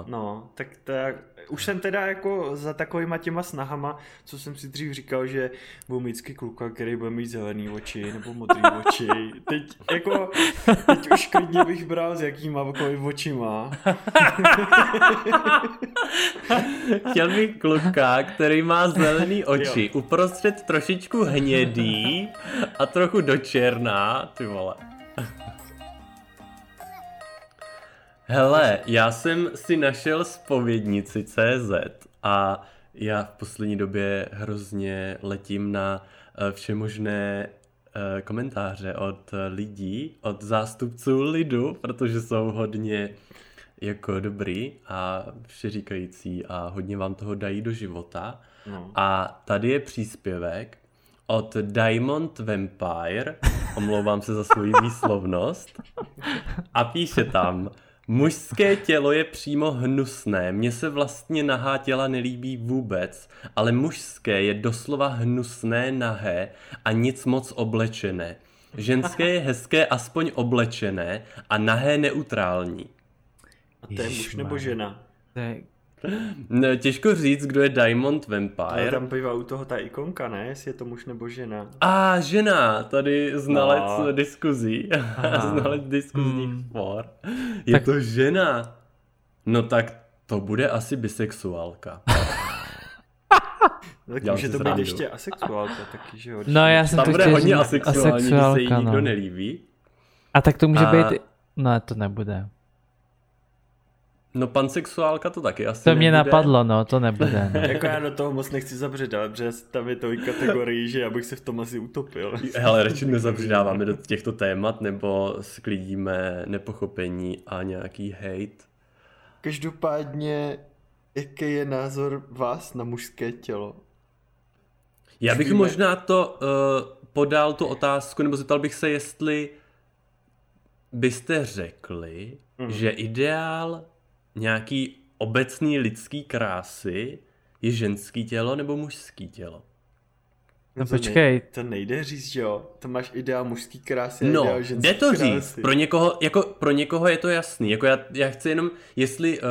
očima. No, tak to je, už jsem teda jako za takovýma těma snahama, co jsem si dřív říkal, že budu mít kluka, který bude mít zelený oči nebo modrý oči. Teď jako, teď už klidně bych bral s jakýma očima. Chtěl bych kluka, který má zelený oči, jo. uprostřed trošičku hnědý a trochu do černá, ty vole. Hele, já jsem si našel spovědnici CZ a já v poslední době hrozně letím na eh, všemožné eh, komentáře od lidí, od zástupců lidu, protože jsou hodně jako dobrý a všeříkající a hodně vám toho dají do života. No. A tady je příspěvek od Diamond Vampire, omlouvám se za svou výslovnost, a píše tam, Mužské tělo je přímo hnusné, mně se vlastně nahá těla nelíbí vůbec, ale mužské je doslova hnusné, nahé a nic moc oblečené. Ženské je hezké aspoň oblečené a nahé neutrální. A to je muž nebo žena? To je No, těžko říct, kdo je Diamond Vampire. Ale tam bývá u toho ta ikonka, ne? Jestli je to muž nebo žena. A žena, tady znalec no. diskuzí. znalec diskuzních hmm. for. Je tak... to žena. No tak to bude asi bisexuálka. No, tak já může to být ještě asexuálka taky, že jo? No já jsem Tam to bude hodně asexuální, když se jí nikdo no. nelíbí. A tak to může a... být... No to nebude. No pansexuálka to taky asi To mě nebude. napadlo, no, to nebude. No. jako já do toho moc nechci zabředat, protože tam je to kategorii, že já bych se v tom asi utopil. Hele, radši nezabředáváme do těchto témat, nebo sklidíme nepochopení a nějaký hate. Každopádně, jaký je názor vás na mužské tělo? Já bych Víme... možná to uh, podal tu otázku, nebo zeptal bych se, jestli byste řekli, mm. že ideál nějaký obecný lidský krásy je ženský tělo nebo mužský tělo? No to počkej. Ne, to nejde říct, že jo? To máš ideál mužský krásy no, ideál ženský jde to krásy. říct. Pro někoho, jako, pro někoho je to jasný. Jako já, já chci jenom, jestli uh,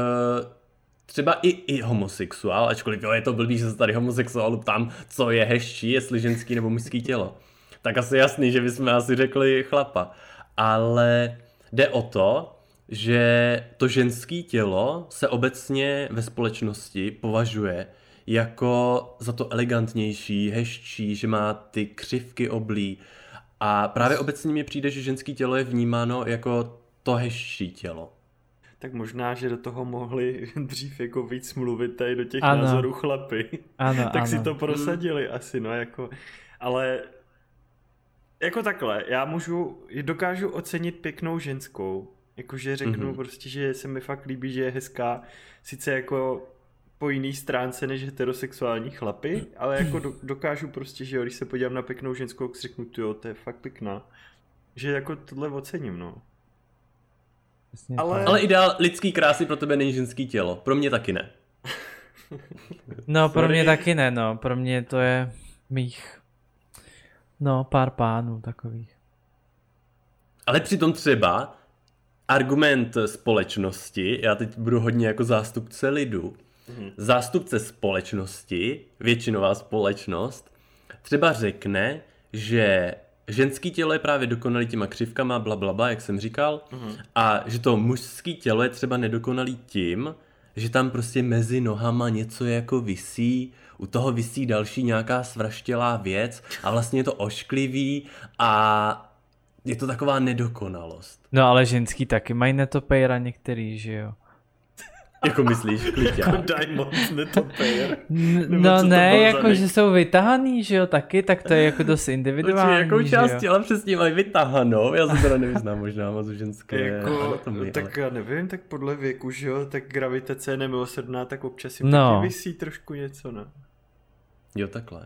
třeba i, i homosexuál, ačkoliv jo, je to blbý, že se tady homosexuálu ptám, co je hezčí, jestli ženský nebo mužský tělo. Tak asi jasný, že bychom asi řekli chlapa. Ale jde o to, že to ženské tělo se obecně ve společnosti považuje jako za to elegantnější, hezčí, že má ty křivky oblí. A právě obecně mi přijde, že ženské tělo je vnímáno jako to hezčí tělo. Tak možná, že do toho mohli dřív jako víc mluvit tady do těch ano. názorů chlapy. Ano, tak ano. si to prosadili asi, no jako. Ale jako takhle, já můžu, dokážu ocenit pěknou ženskou, Jakože řeknu mm-hmm. prostě, že se mi fakt líbí, že je hezká, sice jako po jiný stránce než heterosexuální chlapy, ale jako do, dokážu prostě, že jo, když se podívám na pěknou ženskou, tak řeknu, jo, to je fakt pěkná. Že jako tohle ocením, no. ale... ale ideál lidský krásy pro tebe není ženský tělo. Pro mě taky ne. no, pro mě taky ne, no. Pro mě to je mých, no, pár pánů takových. Ale přitom třeba argument společnosti, já teď budu hodně jako zástupce lidu, mm. zástupce společnosti, většinová společnost, třeba řekne, že ženský tělo je právě dokonalý těma křivkama, bla, bla, bla jak jsem říkal, mm. a že to mužský tělo je třeba nedokonalý tím, že tam prostě mezi nohama něco jako visí, u toho visí další nějaká svraštělá věc a vlastně je to ošklivý a je to taková nedokonalost. No ale ženský taky mají netopejra některý, že jo? Jako myslíš, kliťák? jako Diamond netopejr? No ne, jako že jsou vytahaný, že jo, taky, tak to je jako dost individuální, Určitě, jakou část těla přesně mají vytahanou? Já se teda nevyznám možná moc ženské jako, anatomii, Tak ale... já nevím, tak podle věku, že jo, tak gravitace je nemilosrdná, tak občas jim no. taky vysí trošku něco, ne? Jo, takhle.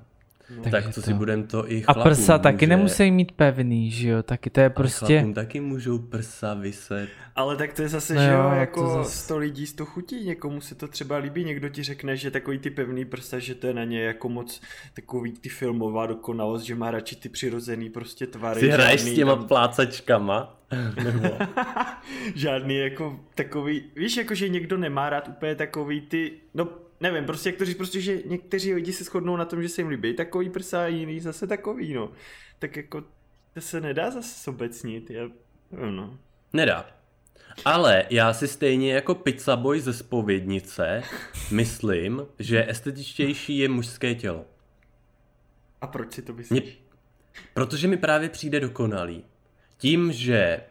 No. Tak, tak co to. si budem to i chlapům A prsa může... taky nemusí mít pevný, že jo? Taky to je prostě... chlapům taky můžou prsa vyset. Ale tak to je zase, no že jo, jako to zase... 100 lidí z to chutí, někomu se to třeba líbí, někdo ti řekne, že takový ty pevný prsa, že to je na ně jako moc takový ty filmová dokonalost, že má radši ty přirozený prostě tvary. Ty hraješ s těma tam... plácačkama? Nebo... Žádný jako takový, víš, jako že někdo nemá rád úplně takový ty, no nevím, prostě jak to říct, prostě, že někteří lidi se shodnou na tom, že se jim líbí takový prsa a jiný zase takový, no. Tak jako to se nedá zase sobecnit, já nevím, no. Nedá. Ale já si stejně jako pizza boy ze spovědnice myslím, že estetičtější je mužské tělo. A proč si to myslíš? Mě, protože mi právě přijde dokonalý. Tím, že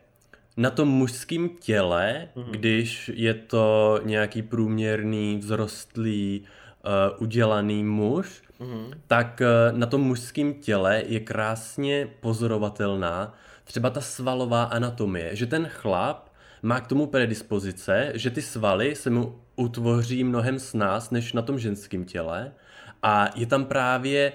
na tom mužském těle, mm-hmm. když je to nějaký průměrný, vzrostlý, uh, udělaný muž, mm-hmm. tak uh, na tom mužském těle je krásně pozorovatelná třeba ta svalová anatomie, že ten chlap má k tomu predispozice, že ty svaly se mu utvoří mnohem s nás, než na tom ženském těle a je tam právě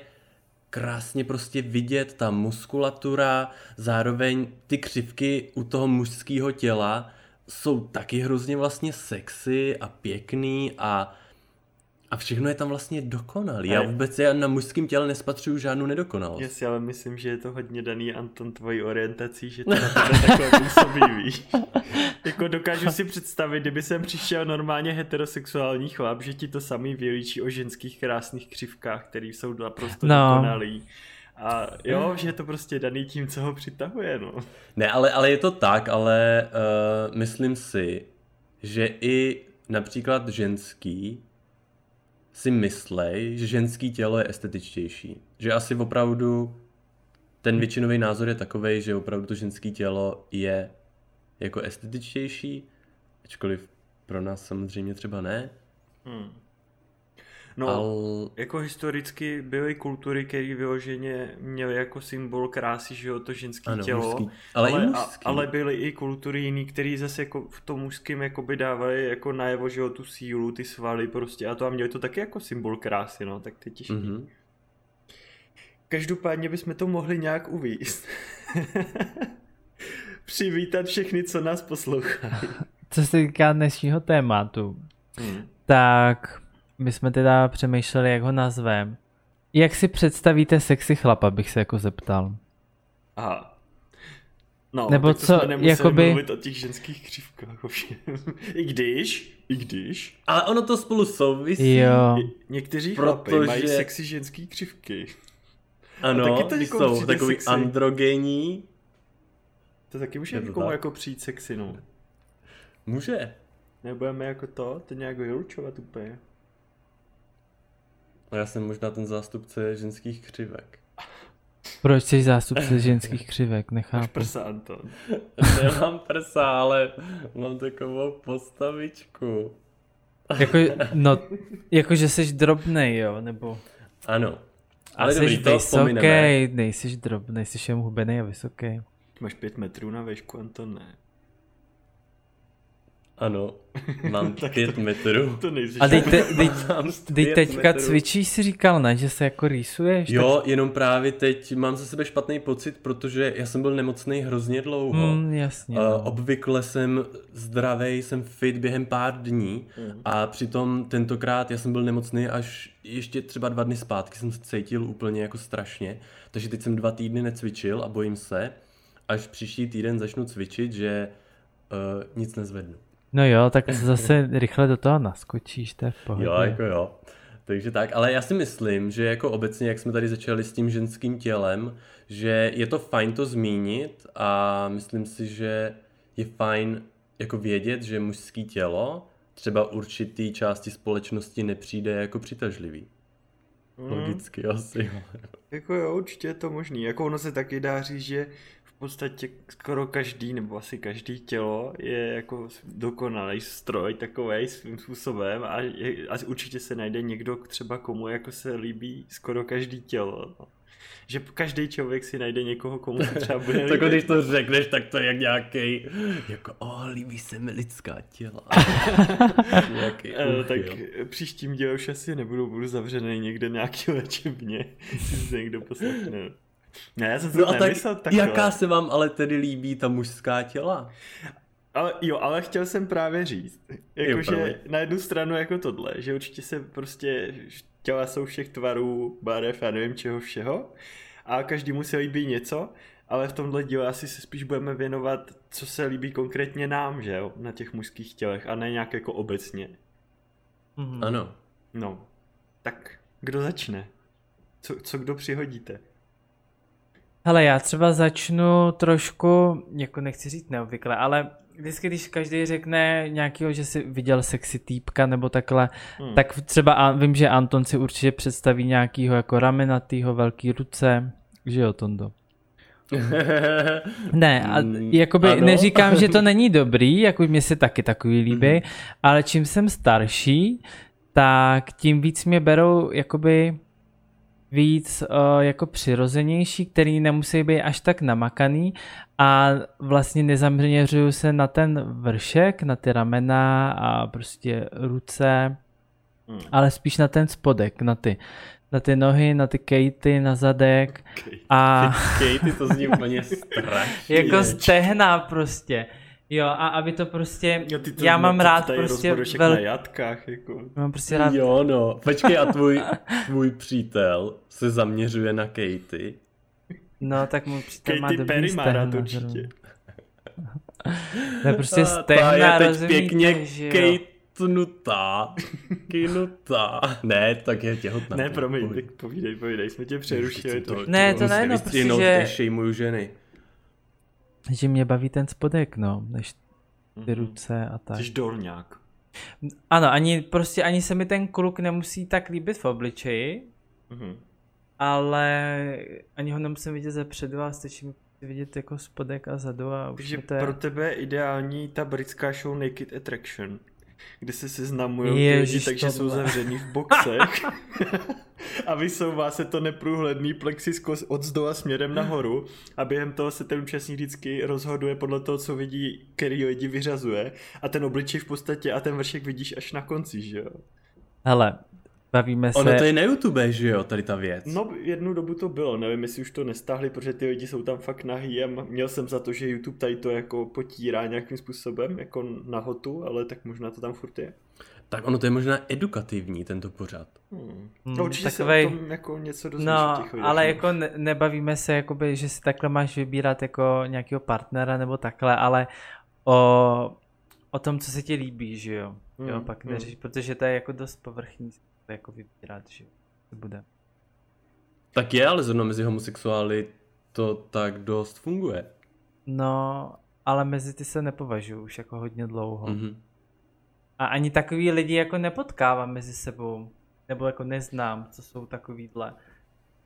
krásně prostě vidět ta muskulatura, zároveň ty křivky u toho mužského těla jsou taky hrozně vlastně sexy a pěkný a a všechno je tam vlastně dokonalý. Já vůbec já na mužském těle nespatřuju žádnou nedokonalost. Jasně, ale myslím, že je to hodně daný, Anton, tvojí orientací, že to na tebe takhle působí, víš. jako dokážu si představit, kdyby jsem přišel normálně heterosexuální chlap, že ti to samý vylíčí o ženských krásných křivkách, které jsou naprosto no. dokonalý. A jo, že je to prostě daný tím, co ho přitahuje, no. Ne, ale, ale je to tak, ale uh, myslím si, že i například ženský si myslej, že ženský tělo je estetičtější. Že asi opravdu ten většinový názor je takový, že opravdu to ženské tělo je jako estetičtější, ačkoliv pro nás samozřejmě třeba ne. Hmm. No, Al... jako historicky byly kultury, které vyloženě měly jako symbol krásy, že jo, to ženské ano, tělo. Mužský. Ale, ale, a, ale byly i kultury jiný, které zase jako v tom mužském jako by dávaly jako najevo, že jo, tu sílu, ty svaly prostě a to a měli to taky jako symbol krásy, no, tak ty těžký. Mm-hmm. Každopádně bychom to mohli nějak uvíct. Přivítat všechny, co nás poslouchají. Co se týká dnešního tématu, hmm. tak my jsme teda přemýšleli, jak ho nazvem. Jak si představíte sexy chlapa, bych se jako zeptal. Aha. No, Nebo tak co, jakoby... mluvit o těch ženských křivkách ovšem. I když, i když. Ale ono to spolu souvisí. Jo. Někteří Protože... chlapy mají sexy ženský křivky. Ano, taky to jsou takový sexy. androgenní. To taky může někomu jako přijít sexy, no. Může. Nebudeme jako to, to nějak vylučovat úplně. A já jsem možná ten zástupce ženských křivek. Proč jsi zástupce ženských křivek? Nechápu. Prsa, Anton. Nemám prsa, ale mám takovou postavičku. Jako, no, jako že jsi drobnej, jo, nebo... Ano. Ale jsi dobrý, vysoký, nejsi drobnej, jsi jen hubený a vysoký. Máš pět metrů na výšku, Anton, ne? Ano, mám pět metrů. To nejsi A teď, te, teď, teď teďka metrů. cvičíš, si říkal, ne, že se jako rýsuješ? Jo, tak... jenom právě teď mám za sebe špatný pocit, protože já jsem byl nemocný hrozně dlouho. Mm, jasně. Uh, obvykle jsem zdravý, jsem fit během pár dní mm. a přitom tentokrát já jsem byl nemocný až ještě třeba dva dny zpátky jsem se cítil úplně jako strašně, takže teď jsem dva týdny necvičil a bojím se, až příští týden začnu cvičit, že uh, nic nezvednu. No jo, tak zase rychle do toho naskočíš, to je v pohodě. Jo, jako jo. Takže tak, ale já si myslím, že jako obecně, jak jsme tady začali s tím ženským tělem, že je to fajn to zmínit a myslím si, že je fajn jako vědět, že mužský tělo třeba určitý části společnosti nepřijde jako přitažlivý. Mm. Logicky asi. jako jo, určitě je to možný. Jako ono se taky dá říct, že podstatě skoro každý, nebo asi každý tělo je jako dokonalý stroj takový svým způsobem a, je, a určitě se najde někdo třeba komu jako se líbí skoro každý tělo. No. Že každý člověk si najde někoho, komu se třeba bude líbit. tak když to řekneš, tak to je jak nějaký jako oh, líbí se mi lidská těla. nějaký uh, tak příštím díle už asi nebudu, budu zavřený někde nějaký léčebně, si se někdo poslechne. Ne, já jsem se no a tak takhle. jaká se vám ale tedy líbí ta mužská těla? Ale jo, ale chtěl jsem právě říct, jakože na jednu stranu jako tohle, že určitě se prostě těla jsou všech tvarů, barev a nevím čeho všeho a každý musí líbí něco, ale v tomhle díle asi se spíš budeme věnovat, co se líbí konkrétně nám, že jo, na těch mužských tělech a ne nějak jako obecně. Mm-hmm. Ano. No, tak kdo začne? Co, co kdo přihodíte? Hele, já třeba začnu trošku, jako nechci říct neobvykle, ale vždycky, když každý řekne nějakého, že si viděl sexy týpka nebo takhle, hmm. tak třeba vím, že Anton si určitě představí nějakýho jako ramenatýho, velký ruce, že jo, Tondo? ne, a mm, jakoby ano. neříkám, že to není dobrý, jako mě se taky takový líbí, mm. ale čím jsem starší, tak tím víc mě berou jakoby víc uh, jako přirozenější, který nemusí být až tak namakaný a vlastně nezaměřuju se na ten vršek, na ty ramena a prostě ruce, hmm. ale spíš na ten spodek, na ty na ty nohy, na ty kejty, na zadek. Kate, a... Kejty, to zní úplně strašně. jako stehna prostě. Jo, a aby to prostě, jo, ty to, já mám rád prostě vel... na jatkách, jako. Mám prostě rád... Jo, no, počkej, a tvůj, tvůj přítel se zaměřuje na Katy. No, tak můj přítel má dobrý Perry má rád určitě. To je prostě stehna, je teď pěkně Kejtnutá. Kejtnutá. Ne, tak je těhotná. Ne, promiň, tak povídej, povídej, jsme tě přerušili. To, ne, to ne, no, prostě, že... šejmuju ženy že mě baví ten spodek, no, než ty mm-hmm. ruce a tak. Jsi dolňák. Ano, ani, prostě ani se mi ten kluk nemusí tak líbit v obličeji, mm-hmm. ale ani ho nemusím vidět ze předu a stačí mi vidět jako spodek a zadu a už Takže to je... pro tebe je ideální ta britská show Naked Attraction kde se seznamují lidi, takže jsou zavření v boxech a vysouvá se to neprůhledný plexiskos od zdola směrem nahoru a během toho se ten účastník vždycky rozhoduje podle toho, co vidí, který lidi vyřazuje a ten obličej v podstatě a ten vršek vidíš až na konci, že jo? Hele, bavíme se... Ono to je na YouTube, že jo, tady ta věc. No, jednu dobu to bylo, nevím, jestli už to nestáhli, protože ty lidi jsou tam fakt nahý a měl jsem za to, že YouTube tady to jako potírá nějakým způsobem, jako nahotu, ale tak možná to tam furt je. Tak ono to je možná edukativní, tento pořad. Hmm. No, určitě Takovej... se o tom jako něco dozvíš No, těch ale jako ne, nebavíme se, jakoby, že si takhle máš vybírat jako nějakého partnera nebo takhle, ale o, o tom, co se ti líbí, že jo. Hmm. jo pak neříš, hmm. protože to je jako dost povrchní jako vybírat, že to bude. Tak je, ale zrovna mezi homosexuály to tak dost funguje. No, ale mezi ty se nepovažuji už jako hodně dlouho. Mm-hmm. A ani takový lidi jako nepotkávám mezi sebou. Nebo jako neznám, co jsou takovýhle.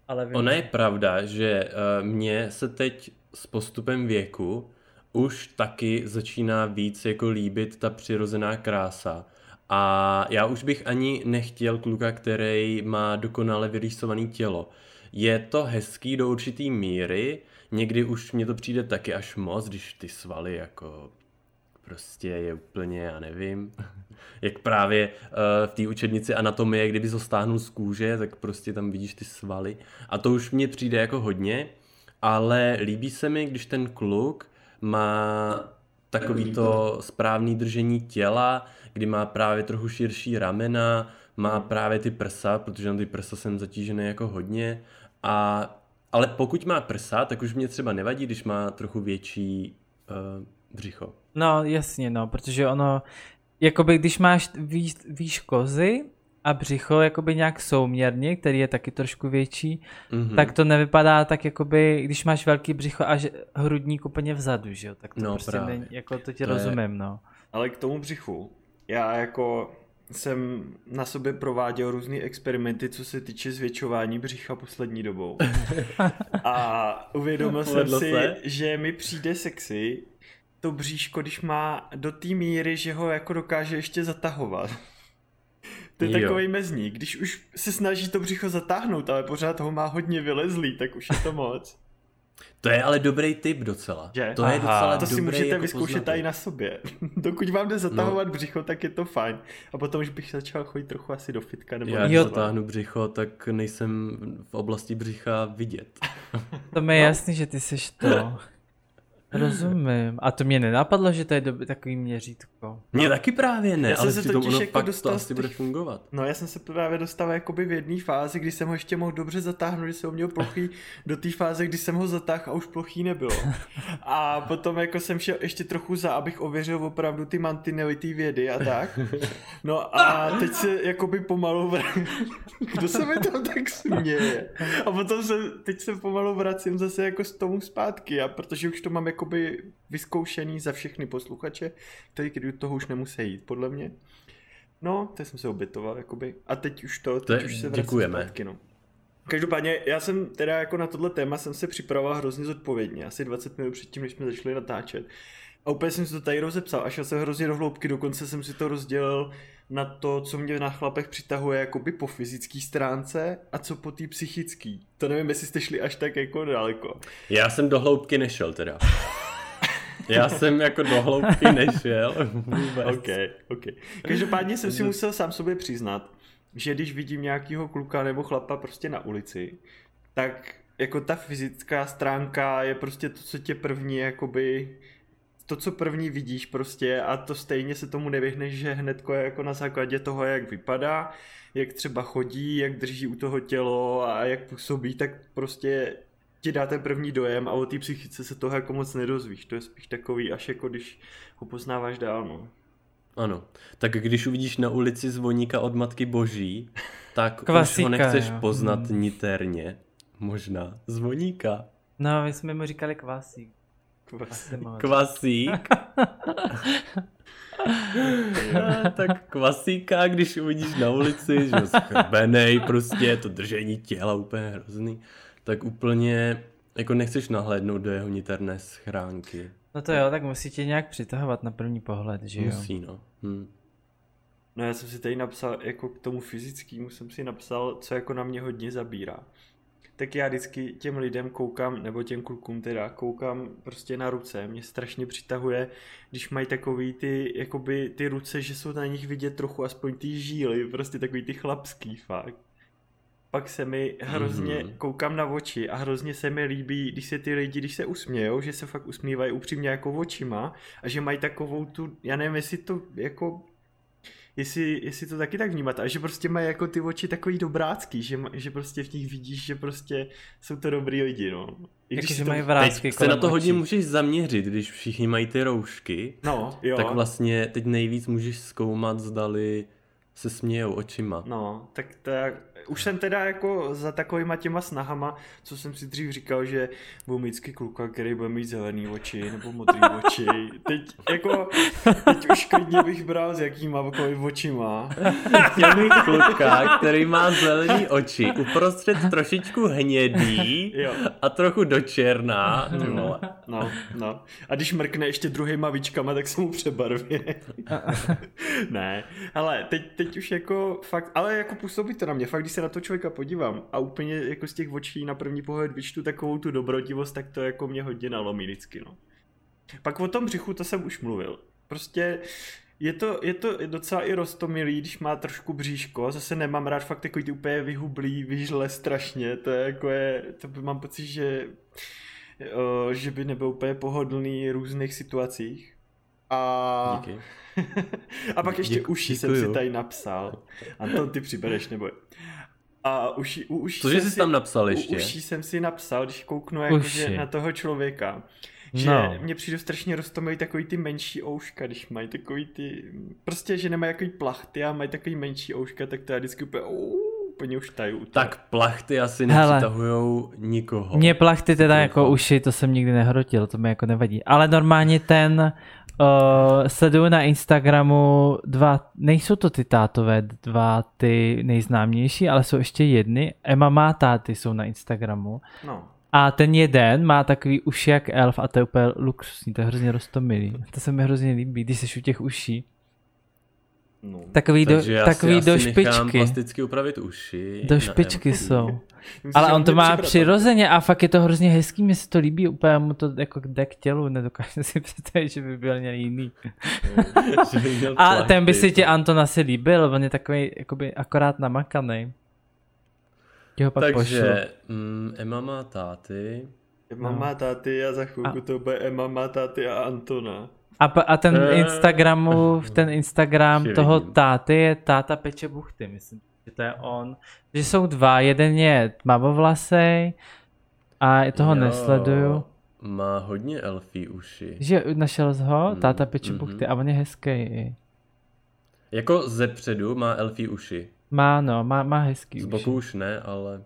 Ale vím, ono je pravda, že uh, mě se teď s postupem věku už taky začíná víc jako líbit ta přirozená krása. A já už bych ani nechtěl kluka, který má dokonale vyrýsované tělo. Je to hezký do určitý míry, někdy už mě to přijde taky až moc, když ty svaly jako prostě je úplně, já nevím, jak právě uh, v té učebnici anatomie, kdyby to stáhnul z kůže, tak prostě tam vidíš ty svaly. A to už mně přijde jako hodně, ale líbí se mi, když ten kluk má takový to správný držení těla, kdy má právě trochu širší ramena, má právě ty prsa, protože na ty prsa jsem zatížený jako hodně. A, ale pokud má prsa, tak už mě třeba nevadí, když má trochu větší uh, břicho. No jasně, no, protože ono, jakoby když máš výš, výš kozy a břicho jakoby nějak souměrně, který je taky trošku větší, mm-hmm. tak to nevypadá tak jakoby, když máš velký břicho a hrudník úplně vzadu, že jo, tak to no, prostě není, jako to ti to rozumím, je... no. Ale k tomu břichu, já jako jsem na sobě prováděl různé experimenty, co se týče zvětšování břicha poslední dobou. A uvědomil jsem si, se? že mi přijde sexy to bříško, když má do té míry, že ho jako dokáže ještě zatahovat. To je jo. takový mezník. Když už se snaží to břicho zatáhnout, ale pořád ho má hodně vylezlý, tak už je to moc. To je ale dobrý tip docela. Že? To Aha. je docela To si můžete jako vyzkoušet i na sobě. Dokud vám jde zatahovat no. břicho, tak je to fajn. A potom už bych začal chodit trochu asi do fitka. Nebo Já když zatáhnu břicho, tak nejsem v oblasti břicha vidět. To mi je no. jasný, že ty jsi to. Rozumím. A to mě nenapadlo, že to je doby takový měřítko. Mně taky právě ne, já ale jsem se totiž ono jako fakt dostal to asi bude fungovat. No já jsem se právě dostal jakoby v jedné fázi, kdy jsem ho ještě mohl dobře zatáhnout, když jsem ho měl plochý, do té fáze, kdy jsem ho zatáhl a už plochý nebylo. A potom jako jsem šel ještě trochu za, abych ověřil opravdu ty mantinely, ty vědy a tak. No a teď se jakoby pomalu vr... Kdo se mi tam tak směje? A potom se, teď se pomalu vracím zase jako s tomu zpátky, a protože už to mám jakoby vyzkoušený za všechny posluchače, který do toho už nemusí jít, podle mě. No, teď jsem se obětoval, jakoby. A teď už to, teď to už se vracím zpátky, no. Každopádně, já jsem teda jako na tohle téma jsem se připravoval hrozně zodpovědně, asi 20 minut předtím, než jsme začali natáčet. A úplně jsem si to tady rozepsal a šel jsem hrozně do hloubky, dokonce jsem si to rozdělil na to, co mě na chlapech přitahuje jakoby po fyzické stránce a co po té psychické. To nevím, jestli jste šli až tak jako daleko. Já jsem do hloubky nešel teda. Já jsem jako do hloubky nešel vůbec. OK, OK. Každopádně jsem si musel sám sobě přiznat, že když vidím nějakého kluka nebo chlapa prostě na ulici, tak jako ta fyzická stránka je prostě to, co tě první jakoby to, co první vidíš prostě a to stejně se tomu nevyhneš, že hnedko je jako na základě toho, jak vypadá, jak třeba chodí, jak drží u toho tělo a jak působí, tak prostě ti dá ten první dojem a o té psychice se toho jako moc nedozvíš. To je spíš takový, až jako když ho poznáváš dál, no. Ano, tak když uvidíš na ulici zvoníka od Matky Boží, tak Klasika, už ho nechceš jo. poznat hmm. niterně. Možná. Zvoníka. No, my jsme mu říkali kvasík. Kvasík. Kvasík. tak kvasíka, když uvidíš na ulici, že schrbenej, prostě to držení těla úplně hrozný, tak úplně jako nechceš nahlédnout do jeho niterné schránky. No to jo, tak musí tě nějak přitahovat na první pohled, že jo? Musí, no. Hm. No já jsem si tady napsal, jako k tomu fyzickému jsem si napsal, co jako na mě hodně zabírá tak já vždycky těm lidem koukám, nebo těm klukům teda, koukám prostě na ruce. Mě strašně přitahuje, když mají takový ty, jakoby ty ruce, že jsou na nich vidět trochu aspoň ty žíly, prostě takový ty chlapský fakt. Pak se mi hrozně mm-hmm. koukám na oči a hrozně se mi líbí, když se ty lidi, když se usmějou, že se fakt usmívají upřímně jako očima a že mají takovou tu, já nevím, jestli to jako jestli, jestli to taky tak vnímat, a že prostě mají jako ty oči takový dobrácký, že, že prostě v nich vidíš, že prostě jsou to dobrý lidi, no. I když že to... mají vrázky se na to hodně můžeš zaměřit, když všichni mají ty roušky, no, jo. tak vlastně teď nejvíc můžeš zkoumat, zdali se smějou očima. No, tak to je, už jsem teda jako za takovýma těma snahama, co jsem si dřív říkal, že budu mít kluka, který bude mít zelený oči nebo modrý oči. Teď jako, teď už klidně bych bral s jakýma oči očima. Chtěl mít kluka, který má zelený oči, uprostřed trošičku hnědý jo. a trochu do černá. No, no, no. A když mrkne ještě druhýma víčkama, tak se mu přebarvě. ne, ale teď, teď už jako fakt, ale jako působí to na mě. Fakt, když se na to člověka podívám a úplně jako z těch očí na první pohled vyčtu takovou tu dobrotivost, tak to jako mě hodně nalomí vždycky, no. Pak o tom břichu, to jsem už mluvil. Prostě je to, je to docela i rostomilý, když má trošku bříško, zase nemám rád fakt takový ty úplně vyhublý, vyžle strašně, to je jako je, to by mám pocit, že, o, že by nebyl úplně pohodlný v různých situacích. A... Díky. a pak ještě Děku, uši děkuju. jsem si tady napsal. Anton, ty přibereš, nebo... A uši, u uší Cože jsi si, tam napsal ještě? U uší jsem si napsal, když kouknu jakože na toho člověka. Že no. mě přijde strašně rostomilý takový ty menší ouška, když mají takový ty, prostě, že nemají takový plachty a mají takový menší ouška, tak to já vždycky úplně, úplně už taju. Tak plachty asi nepřitahujou nikoho. Mě plachty teda jako uši, to jsem nikdy nehrotil, to mi jako nevadí. Ale normálně ten, Uh, sleduju na Instagramu dva, nejsou to ty tátové, dva ty nejznámější, ale jsou ještě jedny. Emma má táty, jsou na Instagramu. No. A ten jeden má takový uši jak elf a to je úplně luxusní, to je hrozně rostomilý. To se mi hrozně líbí, když jsi u těch uší. No, takový do, takový do špičky. plasticky upravit uši. Do špičky jsou. Myslím, Ale on to má přirozeně a fakt je to hrozně hezký, mně se to líbí, úplně mu to jako jde k tělu, nedokážu si představit, že by byl nějaký jiný. a ten by si tě Anton asi líbil, on je takový jakoby akorát namakaný. Takže mm, Emma má táty, Mama, no. táty a za chvilku a... to bude mama, táty a Antona. A, a ten uh, Instagramu, ten Instagram toho táty je táta peče buchty, myslím, že to je on. Že jsou dva, jeden je tmavovlasej a toho jo, nesleduju. Má hodně elfí uši. Že našel jsi ho, mm, táta peče mm-hmm. buchty a on je hezký. Jako ze předu má elfí uši. Má no, má, má hezký Z boku už ne, ale...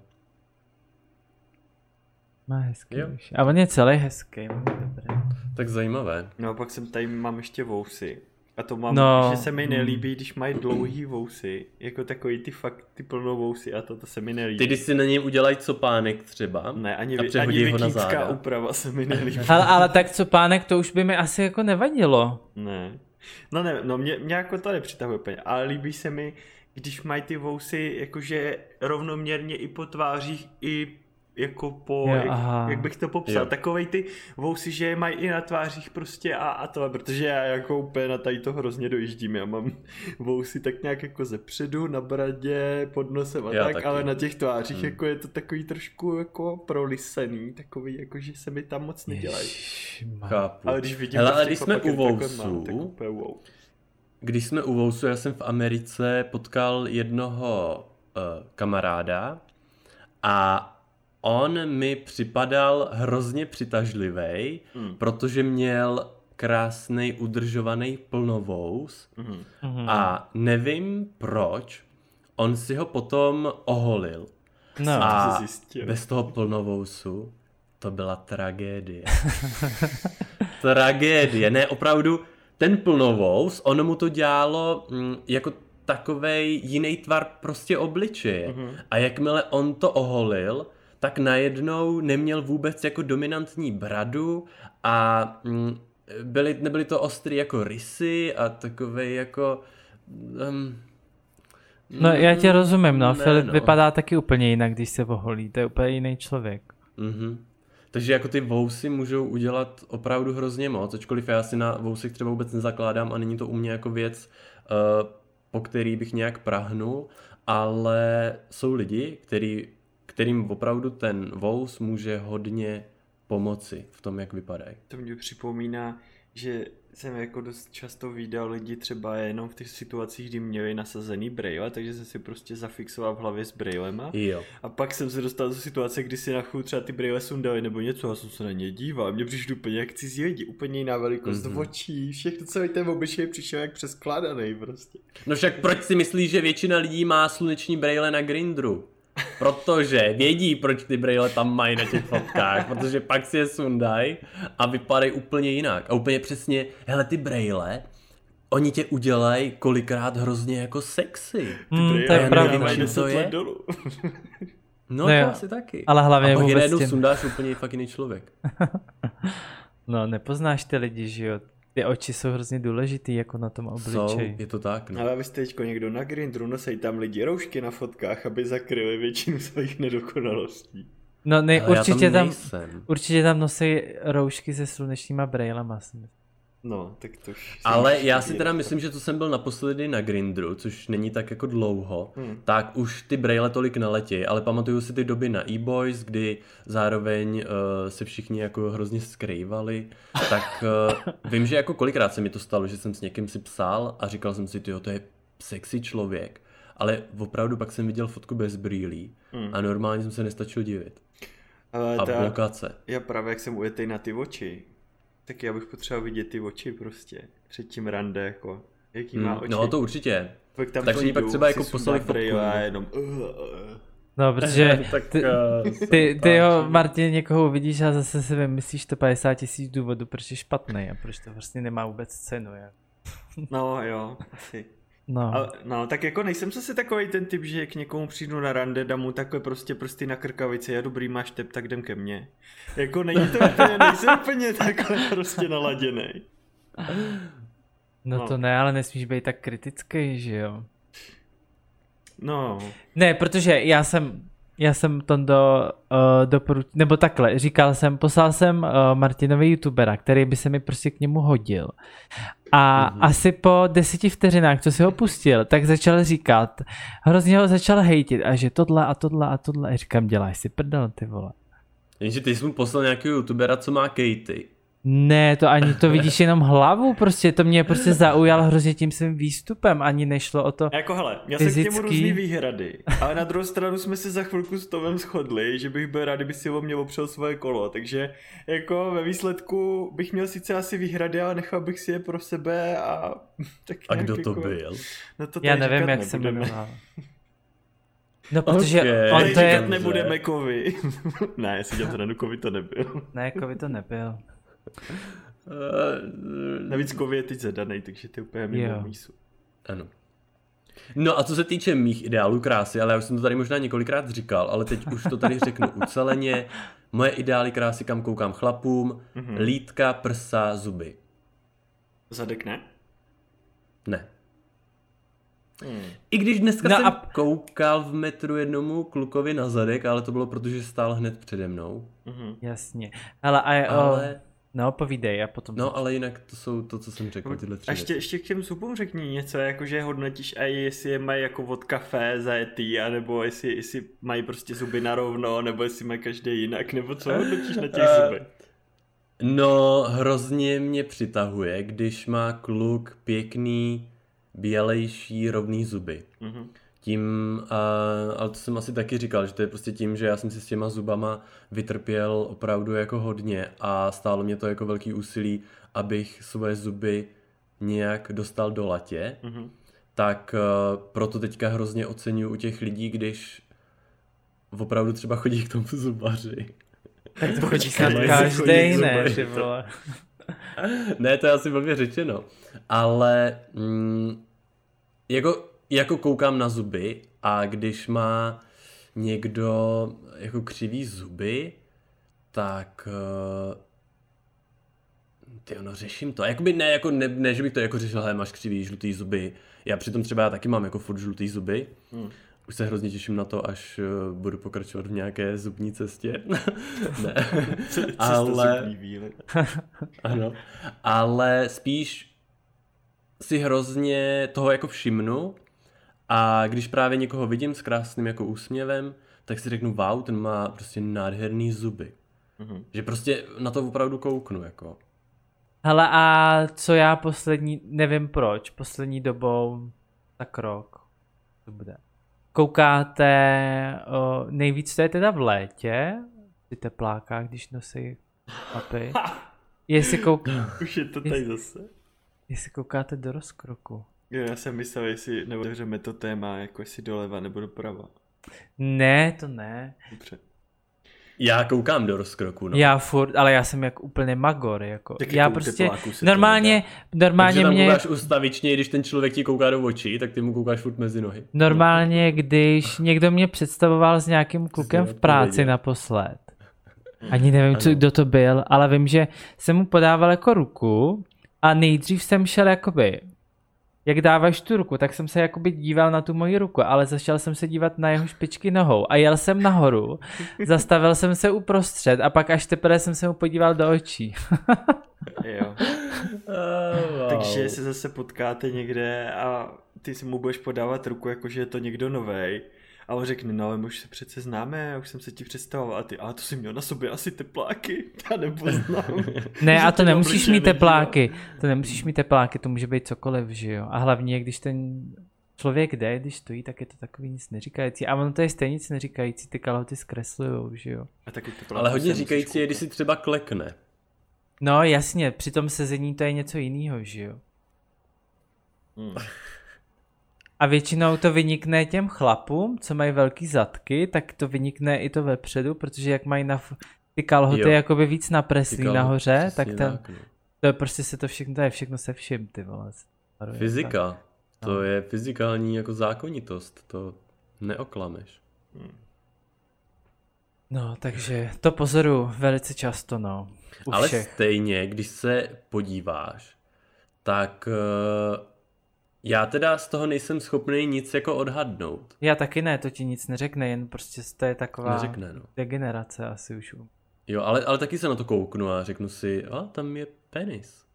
Má hezký jo. uši. A on je celý hezký, dobrý. Tak zajímavé. No a pak jsem tady mám ještě vousy. A to mám, no. že se mi nelíbí, když mají dlouhý vousy, jako takový ty fakt ty plnou vousy a to, to se mi nelíbí. Ty když si na něj udělají copánek třeba ne, ani, a ani ho na záda. úprava se mi nelíbí. ale, ale tak copánek to už by mi asi jako nevadilo. Ne. No ne, no mě, mě jako to nepřitahuje úplně, ale líbí se mi, když mají ty vousy jakože rovnoměrně i po tvářích, i jako po, jo, jak, jak, bych to popsal, jo. takovej ty vousy, že je mají i na tvářích prostě a, a to, protože já jako úplně na tady to hrozně dojíždím, já mám vousy tak nějak jako ze předu, na bradě, pod nosem a já tak, taky. ale na těch tvářích hmm. jako je to takový trošku jako prolisený, takový jako, že se mi tam moc nedělají. Chápu. Ale když vidím, Hele, ale když jsme u vousů, wow. když jsme u vousu, já jsem v Americe potkal jednoho uh, kamaráda a on mi připadal hrozně přitažlivý, hmm. protože měl krásný udržovaný plnovous hmm. a nevím proč, on si ho potom oholil. No, a bez toho plnovousu to byla tragédie. tragédie, ne opravdu, ten plnovous, ono mu to dělalo mm, jako takovej jiný tvar prostě obličeje. Mm-hmm. A jakmile on to oholil, tak najednou neměl vůbec jako dominantní bradu a mm, byly, nebyly to ostrý jako rysy a takové jako... Um, no já tě rozumím, no. Ne, Filip no. vypadá taky úplně jinak, když se oholí. To je úplně jiný člověk. Mm-hmm. Takže jako ty vousy můžou udělat opravdu hrozně moc, ačkoliv já si na vousech třeba vůbec nezakládám a není to u mě jako věc, uh, po který bych nějak prahnul, ale jsou lidi, kteří kterým opravdu ten vous může hodně pomoci v tom, jak vypadají. To mě připomíná, že jsem jako dost často viděl lidi třeba jenom v těch situacích, kdy měli nasazený brejle, takže jsem si prostě zafixoval v hlavě s brejlema. Jo. A pak jsem se dostal do situace, kdy si na chůl třeba ty brejle sundali nebo něco a jsem se na ně díval. Mně přišli úplně jak cizí lidi, úplně jiná velikost mm-hmm. očí, všechno celý ten obličej přišel jak přeskládaný prostě. No však proč si myslíš, že většina lidí má sluneční brejle na Grindru? Protože vědí, proč ty brýle tam mají na těch fotkách, protože pak si je sundaj a vypadají úplně jinak. A úplně přesně, hele ty brýle, oni tě udělají kolikrát hrozně jako sexy. Hmm, to je pravda. Nevím, to je. Dolů. No, no to asi taky. Ale hlavně a pak vůbec tě... sundáš úplně fakt jiný člověk. no, nepoznáš ty lidi, že jo? Ty oči jsou hrozně důležitý jako na tom obličeji. Jsou, je to tak. No. Ale vy jste teďko někdo na Grindru nosej tam lidi roušky na fotkách, aby zakryli většinu svých nedokonalostí. No ne, určitě tam, tam, určitě tam nosí roušky se slunečníma brejlema. No, tak to Ale já si teda myslím, že to jsem byl naposledy na Grindru, což není tak jako dlouho, hmm. tak už ty braille tolik neletí, ale pamatuju si ty doby na e-boys, kdy zároveň uh, se všichni jako hrozně skrývali, tak uh, vím, že jako kolikrát se mi to stalo, že jsem s někým si psal a říkal jsem si, tyjo, to je sexy člověk, ale opravdu pak jsem viděl fotku bez brýlí hmm. a normálně jsem se nestačil divit. Ale a ta, blokace. Já právě jak jsem ujetej na ty oči, tak já bych potřeboval vidět ty oči prostě. Před tím rande, jako. Jaký má hmm, oči. No to určitě. Pak tam Takže pak třeba jako poslali fotku. A jenom... Uh, uh. No, protože tak, ty, uh, ty, ty ho, Martin, někoho uvidíš a zase si vymyslíš to 50 tisíc důvodů, proč je špatný a proč to vlastně nemá vůbec cenu. Jak. No jo, asi. No. A, no, tak jako nejsem zase takový ten typ, že k někomu přijdu na rande, dám mu takhle prostě prsty na krkavici, já dobrý máš tep, tak jdem ke mně. Jako není to úplně, nejsem úplně takhle prostě naladěný. No, no to ne, ale nesmíš být tak kritický, že jo? No. Ne, protože já jsem, já jsem to do, uh, doporučil, nebo takhle, říkal jsem, poslal jsem uh, Martinovi youtubera, který by se mi prostě k němu hodil. A mm-hmm. asi po deseti vteřinách, co si ho pustil, tak začal říkat, hrozně ho začal hejtit a že tohle a tohle a tohle. A říkám, děláš si prdel, ty vole. Jenže ty jsi mu poslal nějakého youtubera, co má Katie. Ne, to ani to vidíš jenom hlavu, prostě to mě prostě zaujal hrozně tím svým výstupem, ani nešlo o to Jako hele, měl fyzicky. jsem k němu různý výhrady, ale na druhou stranu jsme se za chvilku s Tomem shodli, že bych byl rád, kdyby si o mě opřel svoje kolo, takže jako ve výsledku bych měl sice asi výhrady, ale nechal bych si je pro sebe a tak A kdo to jako, byl? No to Já nevím, jak se jmenoval. No, protože okay. on to je... nebudeme kovy. ne, jestli dělám zradu, kovy to nebyl. ne, kovy to nebyl. Uh, Navíc kovy je teď zadanej, takže ty úplně mimo mísu. Ano. No a co se týče mých ideálů krásy, ale já už jsem to tady možná několikrát říkal, ale teď už to tady řeknu uceleně. Moje ideály krásy, kam koukám chlapům, mm-hmm. lítka, prsa, zuby. Zadek ne? Ne. Hmm. I když dneska no jsem a... koukal v metru jednomu klukovi na zadek, ale to bylo proto, že stál hned přede mnou. Mm-hmm. Jasně. Ale, a, ale... No, povídej a potom... No, ale jinak to jsou to, co jsem řekl, tyhle tři A ještě, ještě k těm supům řekni něco, jakože hodnotíš a jestli je mají jako od kafe zajetý, anebo jestli, jestli mají prostě zuby na rovno, nebo jestli mají každý jinak, nebo co hodnotíš na těch uh, zubech? No, hrozně mě přitahuje, když má kluk pěkný, bělejší, rovný zuby. Mm-hmm tím, a, ale to jsem asi taky říkal, že to je prostě tím, že já jsem si s těma zubama vytrpěl opravdu jako hodně a stálo mě to jako velký úsilí, abych svoje zuby nějak dostal do latě, mm-hmm. tak uh, proto teďka hrozně oceňuji u těch lidí, když opravdu třeba chodí k tomu zubaři. Tak to chodí každý, ne, ne, to je asi blbě řečeno, ale mm, jako jako koukám na zuby a když má někdo jako křivý zuby, tak uh, ty ono, řeším to. Jakoby ne, jako ne, ne, že bych to jako řešil, hele, máš křivý žlutý zuby. Já přitom třeba já taky mám jako furt žlutý zuby. Hmm. Už se hrozně těším na to, až uh, budu pokračovat v nějaké zubní cestě. ne. ale... ano. Ale spíš si hrozně toho jako všimnu a když právě někoho vidím s krásným jako úsměvem, tak si řeknu, wow, ten má prostě nádherný zuby. Mm-hmm. Že prostě na to opravdu kouknu, jako. Hele, a co já poslední, nevím proč, poslední dobou, tak rok, to bude. Koukáte, o, nejvíc to je teda v létě, ty tepláka, když nosí mapy. Jestli kouk... Už je to tady jestli, zase. Jestli koukáte do rozkroku. Jo, já jsem myslel, jestli neotevřeme to téma, jako jestli doleva nebo doprava. Ne, to ne. Dobře. Já koukám do rozkroku, no. Já furt, ale já jsem jak úplně magor, jako. Tak já jako prostě, normálně, normálně Takže mě... koukáš ustavičně, když ten člověk ti kouká do očí, tak ty mu koukáš furt mezi nohy. Normálně, když někdo mě představoval s nějakým klukem v práci naposled. Ani nevím, co, kdo to byl, ale vím, že jsem mu podával jako ruku a nejdřív jsem šel jakoby jak dáváš tu ruku, tak jsem se jakoby díval na tu moji ruku, ale začal jsem se dívat na jeho špičky nohou a jel jsem nahoru, zastavil jsem se uprostřed a pak až teprve jsem se mu podíval do očí. jo. Oh, wow. Takže se zase potkáte někde a ty si mu budeš podávat ruku, jakože je to někdo novej a on řekne, no ale my už se přece známe, já už jsem se ti představoval. A ty, ale to jsi měl na sobě asi tepláky, já nepoznám. ne, a to nemusíš mít tepláky, to nemusíš mít tepláky, to může být cokoliv, že jo. A hlavně, když ten člověk jde, když stojí, tak je to takový nic neříkající. A ono to je stejně nic neříkající, ty kalhoty zkreslujou, že jo. A taky ale hodně říkající je, když si třeba klekne. No jasně, při tom sezení to je něco jiného, že jo. Hmm. A většinou to vynikne těm chlapům, co mají velký zadky, tak to vynikne i to vepředu, protože jak mají na ty kalhoty jo. jakoby víc napreslý nahoře, tak to, no. to je prostě se to všechno, to je všechno se vším, ty vole. Fyzika, tak. to no. je fyzikální jako zákonitost, to neoklameš. Hmm. No, takže to pozoru velice často, no. Ale všech. stejně, když se podíváš, tak uh, já teda z toho nejsem schopný nic jako odhadnout. Já taky ne, to ti nic neřekne, jen prostě to je taková Neřekne, no. degenerace asi už. Jo, ale, ale taky se na to kouknu a řeknu si, a tam je penis.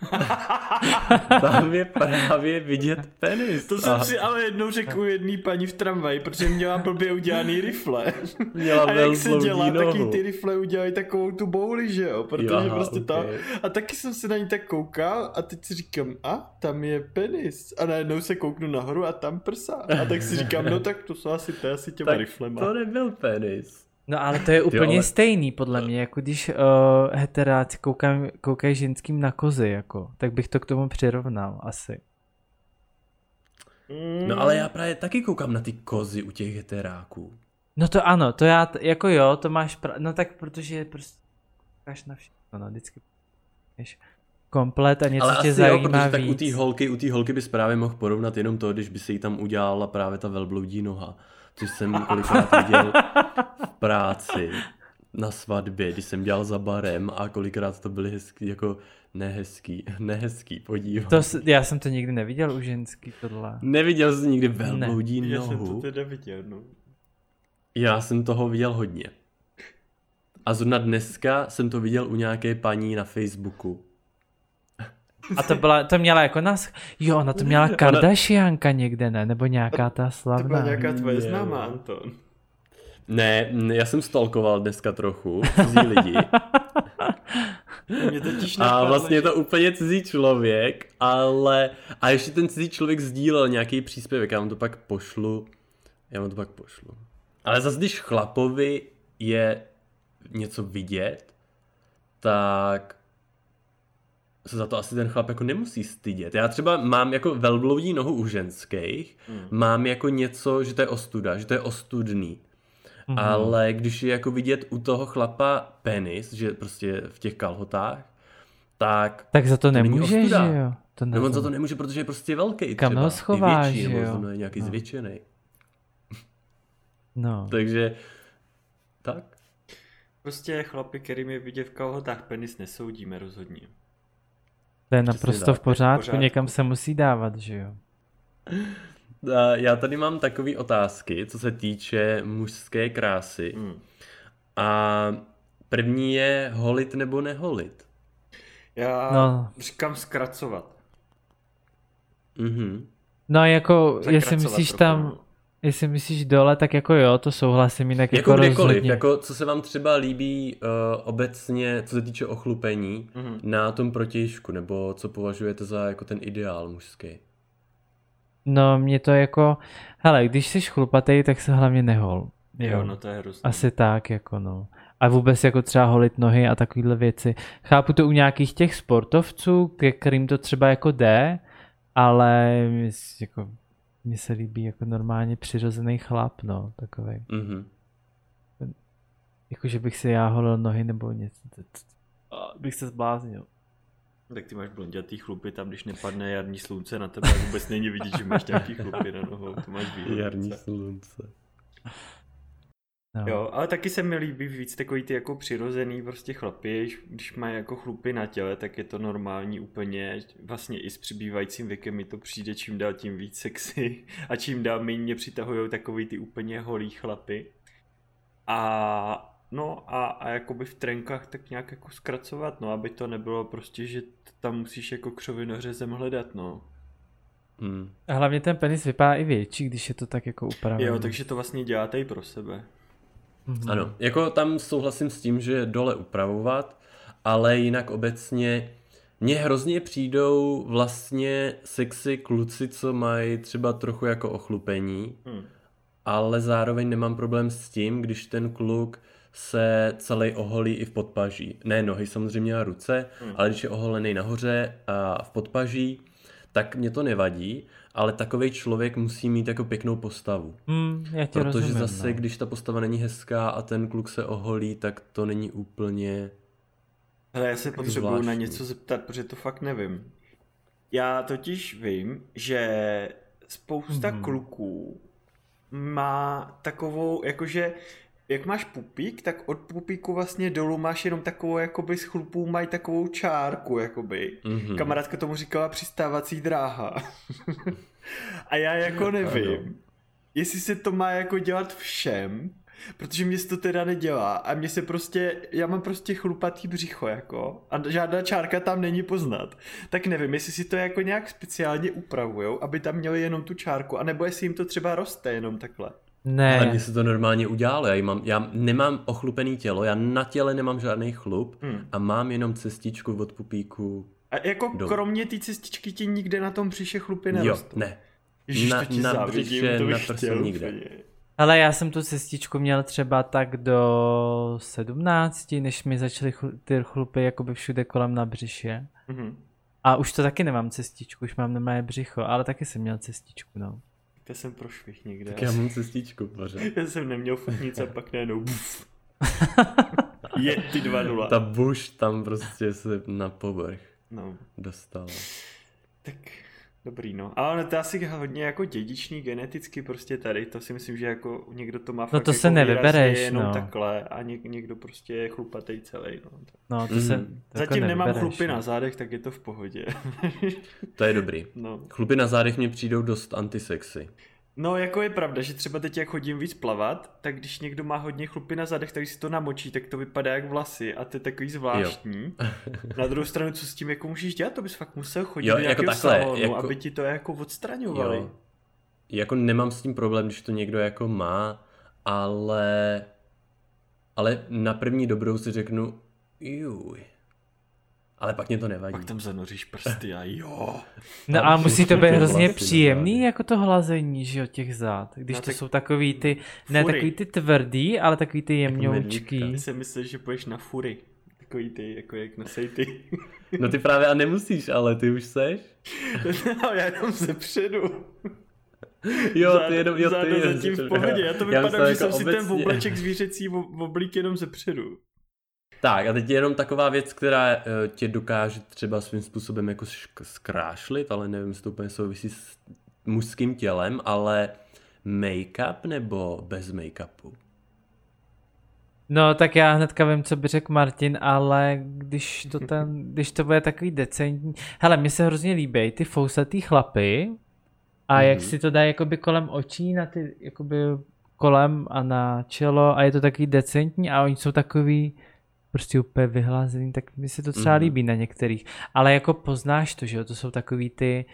Tam je právě vidět penis. To jsem si ale jednou řekl jedný paní v tramvaji, protože měla blbě udělaný rifle. Měla a jak se dělá, nohu. taky ty rifle udělají takovou tu bouli, že jo? Protože Jaha, prostě okay. to. A taky jsem se na ní tak koukal a teď si říkám, a tam je penis. A najednou se kouknu nahoru a tam prsa. A tak si říkám, no tak to jsou asi, to asi těma riflema. To nebyl penis. No ale to je úplně jo, ale... stejný podle mě, jako když uh, heteráci koukám, koukají ženským na kozy, jako, tak bych to k tomu přirovnal asi. No ale já právě taky koukám na ty kozy u těch heteráků. No to ano, to já, jako jo, to máš, pra... no tak protože prostě koukáš na všechno, no vždycky komplet a něco ale tě zajímá jo, protože víc. tak u té holky, u té holky bys právě mohl porovnat jenom to, když by se jí tam udělala právě ta velbloudí noha což jsem kolikrát viděl v práci na svatbě, když jsem dělal za barem a kolikrát to byly hezký, jako nehezký, nehezký podívat. To, já jsem to nikdy neviděl u ženský tohle. Neviděl jsi nikdy velbloudí ne. nohu? Já jsem to teda viděl, no. Já jsem toho viděl hodně. A zrovna dneska jsem to viděl u nějaké paní na Facebooku. A to, byla, to měla jako nás, jo, ona to měla Kardashianka někde, ne? Nebo nějaká ta slavná. To byla nějaká tvoje známá, Anton. Ne, já jsem stalkoval dneska trochu cizí lidi. Mě totiž a vlastně je to úplně cizí člověk, ale a ještě ten cizí člověk sdílel nějaký příspěvek, já vám to pak pošlu, já vám to pak pošlu. Ale zase když chlapovi je něco vidět, tak se za to asi ten chlap jako nemusí stydět. Já třeba mám jako velbloudí nohu u ženských, mm. mám jako něco, že to je ostuda, že to je ostudný. Mm. Ale když je jako vidět u toho chlapa penis, že prostě v těch kalhotách, tak... Tak za to, to nemůže, že jo? To nebo on za to nemůže, protože je prostě velký Kam třeba. ho schováš, je větší, jo? nebo je nějaký no. zvětšený. No. Takže, tak. Prostě chlapy, kterým je vidět v kalhotách penis, nesoudíme rozhodně. To je naprosto v pořádku, v pořádku, někam se musí dávat, že jo. Já tady mám takové otázky, co se týče mužské krásy. Hmm. A první je holit nebo neholit. Já no. říkám zkracovat. Mhm. No jako, jestli myslíš tam, Jestli myslíš dole, tak jako jo, to souhlasím, jinak jako, jako kdekoliv, rozhodně. jako co se vám třeba líbí uh, obecně, co se týče ochlupení mm-hmm. na tom protějšku, nebo co považujete za jako ten ideál mužský? No, mě to jako, hele, když jsi chlupatý, tak se hlavně nehol. Jo, jo no to je hrozný. Asi tak, jako no. A vůbec jako třeba holit nohy a takovéhle věci. Chápu to u nějakých těch sportovců, ke kterým to třeba jako jde, ale jako mně se líbí jako normálně přirozený chlap, no, takový. Mm-hmm. Jako, že bych si já holil nohy nebo něco. Bych se zbláznil. Tak ty máš blondětý chlupy tam, když nepadne jarní slunce na tebe, vůbec není vidět, že máš nějaký chlupy na nohou. To máš výhodnice. Jarní slunce. No. Jo, ale taky se mi líbí víc takový ty jako přirozený prostě chlapy, když mají jako chlupy na těle, tak je to normální úplně, vlastně i s přibývajícím věkem mi to přijde čím dál tím víc sexy a čím dál méně mě přitahují takový ty úplně holý chlapy. A no a, a jakoby v trenkách tak nějak jako zkracovat, no, aby to nebylo prostě, že tam musíš jako křovinořezem hledat, no. Hmm. A hlavně ten penis vypadá i větší, když je to tak jako upravené. Jo, takže to vlastně děláte i pro sebe. Mm-hmm. Ano, jako tam souhlasím s tím, že je dole upravovat, ale jinak obecně mně hrozně přijdou vlastně sexy kluci, co mají třeba trochu jako ochlupení, hmm. ale zároveň nemám problém s tím, když ten kluk se celý oholí i v podpaží. Ne nohy samozřejmě a ruce, hmm. ale když je oholený nahoře a v podpaží, tak mě to nevadí, ale takový člověk musí mít jako pěknou postavu. Hmm, já tě Protože rozumím, zase, no. když ta postava není hezká a ten kluk se oholí, tak to není úplně Ale já se potřebuju na něco zeptat, protože to fakt nevím. Já totiž vím, že spousta hmm. kluků má takovou, jakože jak máš pupík, tak od pupíku vlastně dolů máš jenom takovou, jakoby z chlupů mají takovou čárku, jakoby. Mm-hmm. Kamarádka tomu říkala přistávací dráha. a já jako nevím, jestli se to má jako dělat všem, protože mě to teda nedělá a mě se prostě, já mám prostě chlupatý břicho jako a žádná čárka tam není poznat. Tak nevím, jestli si to jako nějak speciálně upravujou, aby tam měli jenom tu čárku, anebo jestli jim to třeba roste jenom takhle. Ne. Ale mně se to normálně udělalo. Já, mám, já nemám ochlupený tělo, já na těle nemám žádný chlup hmm. a mám jenom cestičku od pupíku. A jako dolů. kromě té cestičky ti nikde na tom břiše chlupy nerostou? Jo, ne. Ježiš, na, to na břiše, na prsu nikde. Ale já jsem tu cestičku měl třeba tak do 17, než mi začaly ty chlupy jakoby všude kolem na břiše. Mm-hmm. A už to taky nemám cestičku, už mám normálně břicho, ale taky jsem měl cestičku, no. Já jsem prošvih někde. Tak já mám cestičku, pořád. Já jsem neměl furt nic a pak najednou buf. Je ty 2-0. Ta buš tam prostě se na povrch no. dostala. Tak Dobrý, no. Ale to asi hodně jako dědičný geneticky prostě tady, to si myslím, že jako někdo to má no fakt to jako se nevybereš, jenom no. takhle a něk, někdo prostě je chlupatý celý. No, no to se mm. to Zatím jako nemám chlupy no. na zádech, tak je to v pohodě. to je dobrý. No. Chlupy na zádech mě přijdou dost antisexy. No, jako je pravda, že třeba teď jak chodím víc plavat, tak když někdo má hodně chlupy na zadech, tak si to namočí, tak to vypadá jak vlasy a to je takový zvláštní. na druhou stranu, co s tím jako můžeš dělat, to bys fakt musel chodit jo, do jako takhle, salonu, jako... aby ti to jako odstraňovali. Jo. Jako nemám s tím problém, když to někdo jako má, ale ale na první dobrou si řeknu, juj, ale pak mě to nevadí. Pak tam zanoříš prsty a jo. No a musí to být hrozně příjemný jako to hlazení, že jo, těch zad. Když no, to jsou takový ty, ne fury. takový ty tvrdý, ale takový ty jemňoučký. Ty si myslíš, že půjdeš na fury. Takový ty, jako jak na sejty. No ty právě a nemusíš, ale ty už seš. no já jenom ze předu. Jo, ty jenom, jo, ty zatím v pohodě. Já to vypadá, že jako jsem obecně. si ten obleček zvířecí oblík jenom ze předu. Tak a teď je jenom taková věc, která uh, tě dokáže třeba svým způsobem jako zkrášlit, ale nevím, jestli to úplně souvisí s mužským tělem, ale make-up nebo bez make-upu? No, tak já hnedka vím, co by řekl Martin, ale když to, ten, když to bude takový decentní... Hele, mně se hrozně líbí ty fousatý chlapy a mm-hmm. jak mhm. si to dá jakoby kolem očí na ty, jakoby kolem a na čelo a je to takový decentní a oni jsou takový prostě úplně vyhlazený, tak mi se to třeba mm. líbí na některých. Ale jako poznáš to, že jo, to jsou takový ty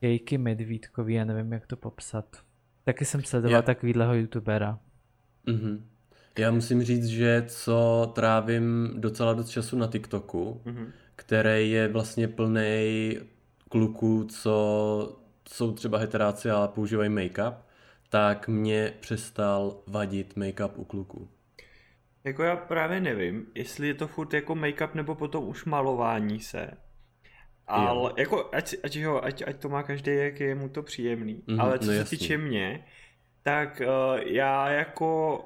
jejky medvídkový, já nevím, jak to popsat. Taky jsem sledoval já... takovýhleho youtubera. Mm-hmm. Já musím říct, že co trávím docela dost času na TikToku, mm-hmm. který je vlastně plný kluků, co jsou třeba heteráci a používají make-up, tak mě přestal vadit make-up u kluků. Jako já právě nevím, jestli je to furt jako make-up nebo potom už malování se. Ale jo. jako, ať, ať, jo, ať, ať to má každý, jak je mu to příjemný. Mm, Ale co no se jasný. týče mě, tak uh, já jako